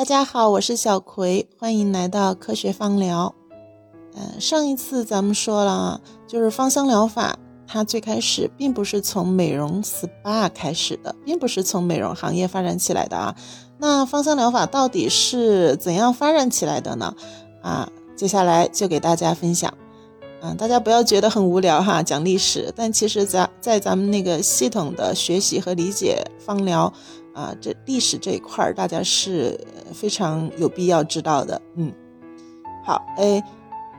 大家好，我是小葵，欢迎来到科学芳疗。嗯，上一次咱们说了，就是芳香疗法，它最开始并不是从美容 SPA 开始的，并不是从美容行业发展起来的啊。那芳香疗法到底是怎样发展起来的呢？啊，接下来就给大家分享。嗯，大家不要觉得很无聊哈，讲历史，但其实咱在咱们那个系统的学习和理解芳疗啊，这历史这一块儿，大家是非常有必要知道的。嗯，好，哎，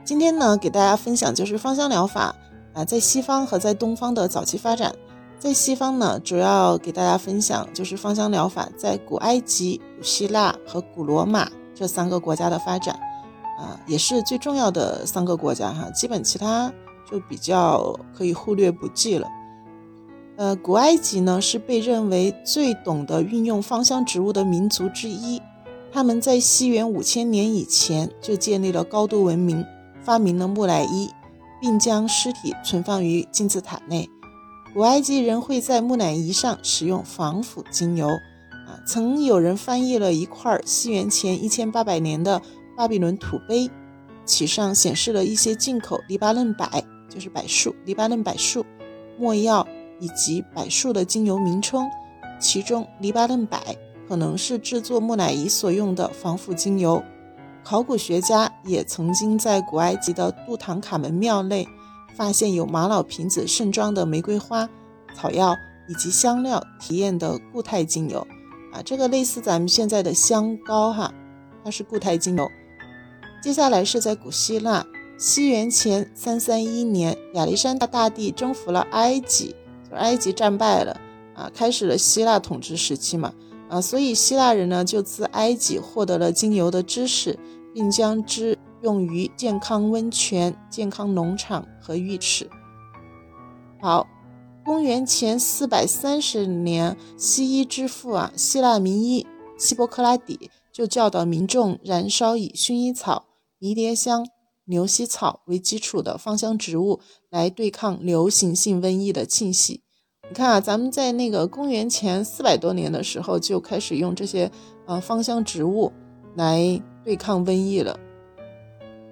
今天呢，给大家分享就是芳香疗法啊，在西方和在东方的早期发展。在西方呢，主要给大家分享就是芳香疗法在古埃及、古希腊和古罗马这三个国家的发展。啊，也是最重要的三个国家哈，基本其他就比较可以忽略不计了。呃，古埃及呢是被认为最懂得运用芳香植物的民族之一，他们在西元五千年以前就建立了高度文明，发明了木乃伊，并将尸体存放于金字塔内。古埃及人会在木乃伊上使用防腐精油。啊，曾有人翻译了一块西元前一千八百年的。巴比伦土碑，其上显示了一些进口黎巴嫩柏，就是柏树、黎巴嫩柏树、墨药以及柏树的精油名称。其中，黎巴嫩柏可能是制作木乃伊所用的防腐精油。考古学家也曾经在古埃及的杜唐卡门庙内发现有玛瑙瓶子盛装的玫瑰花、草药以及香料提炼的固态精油。啊，这个类似咱们现在的香膏哈，它是固态精油。接下来是在古希腊，西元前三三一年，亚历山大大帝征服了埃及，就埃及战败了啊，开始了希腊统治时期嘛啊，所以希腊人呢就自埃及获得了精油的知识，并将之用于健康温泉、健康农场和浴池。好，公元前四百三十年，西医之父啊，希腊名医希波克拉底就教导民众燃烧以薰衣草。迷迭香、牛膝草为基础的芳香植物来对抗流行性瘟疫的侵袭。你看啊，咱们在那个公元前四百多年的时候就开始用这些呃芳香植物来对抗瘟疫了。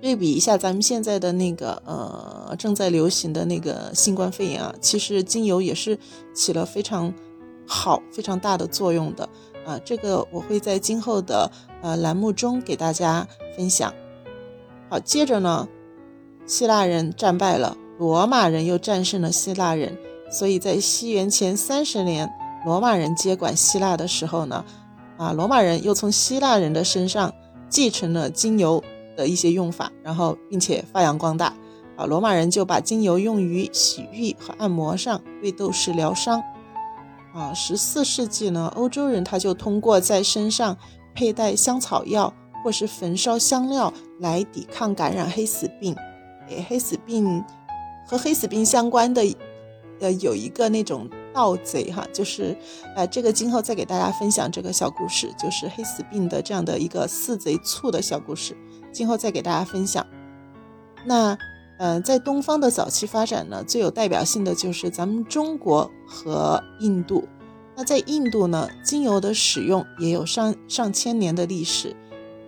对比一下咱们现在的那个呃正在流行的那个新冠肺炎啊，其实精油也是起了非常好、非常大的作用的啊。这个我会在今后的呃栏目中给大家分享。好，接着呢，希腊人战败了，罗马人又战胜了希腊人，所以在西元前三十年，罗马人接管希腊的时候呢，啊，罗马人又从希腊人的身上继承了精油的一些用法，然后并且发扬光大，啊，罗马人就把精油用于洗浴和按摩上，为斗士疗伤，啊，十四世纪呢，欧洲人他就通过在身上佩戴香草药。或是焚烧香料来抵抗感染黑死病。诶，黑死病和黑死病相关的，呃，有一个那种盗贼哈，就是呃，这个今后再给大家分享这个小故事，就是黑死病的这样的一个四贼醋的小故事，今后再给大家分享。那呃，在东方的早期发展呢，最有代表性的就是咱们中国和印度。那在印度呢，精油的使用也有上上千年的历史。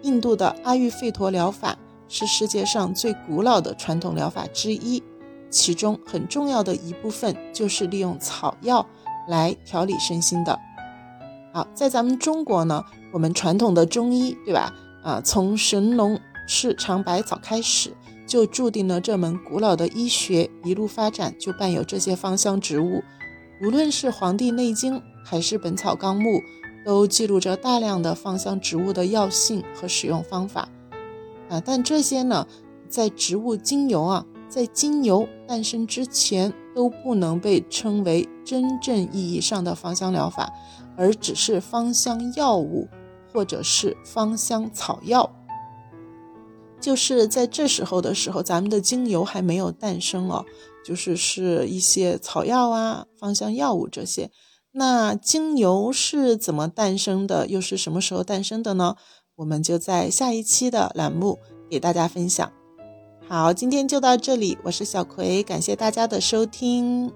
印度的阿育吠陀疗法是世界上最古老的传统疗法之一，其中很重要的一部分就是利用草药来调理身心的。好，在咱们中国呢，我们传统的中医，对吧？啊，从神农氏尝百草开始，就注定了这门古老的医学一路发展就伴有这些芳香植物。无论是《黄帝内经》还是《本草纲目》。都记录着大量的芳香植物的药性和使用方法，啊，但这些呢，在植物精油啊，在精油诞生之前，都不能被称为真正意义上的芳香疗法，而只是芳香药物或者是芳香草药。就是在这时候的时候，咱们的精油还没有诞生哦，就是是一些草药啊、芳香药物这些。那精油是怎么诞生的？又是什么时候诞生的呢？我们就在下一期的栏目给大家分享。好，今天就到这里，我是小葵，感谢大家的收听。